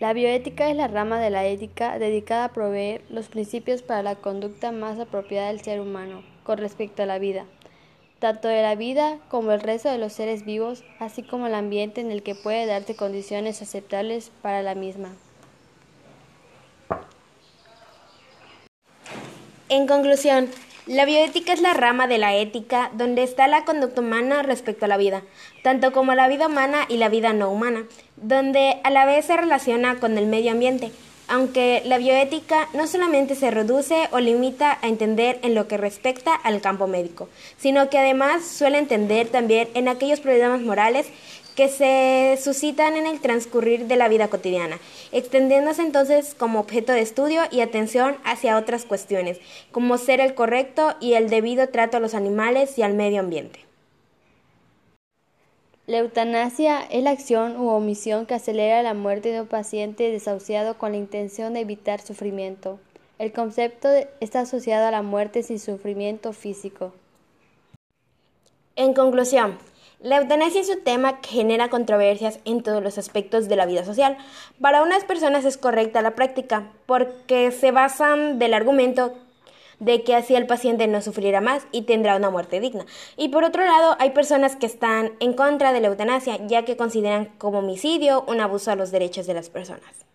La bioética es la rama de la ética dedicada a proveer los principios para la conducta más apropiada del ser humano con respecto a la vida, tanto de la vida como el resto de los seres vivos, así como el ambiente en el que puede darse condiciones aceptables para la misma. En conclusión, la bioética es la rama de la ética donde está la conducta humana respecto a la vida, tanto como la vida humana y la vida no humana, donde a la vez se relaciona con el medio ambiente, aunque la bioética no solamente se reduce o limita a entender en lo que respecta al campo médico, sino que además suele entender también en aquellos problemas morales que se suscitan en el transcurrir de la vida cotidiana, extendiéndose entonces como objeto de estudio y atención hacia otras cuestiones, como ser el correcto y el debido trato a los animales y al medio ambiente. La eutanasia es la acción u omisión que acelera la muerte de un paciente desahuciado con la intención de evitar sufrimiento. El concepto está asociado a la muerte sin sufrimiento físico. En conclusión, la eutanasia es un tema que genera controversias en todos los aspectos de la vida social. Para unas personas es correcta la práctica porque se basan del argumento de que así el paciente no sufrirá más y tendrá una muerte digna. Y por otro lado, hay personas que están en contra de la eutanasia ya que consideran como homicidio un abuso a los derechos de las personas.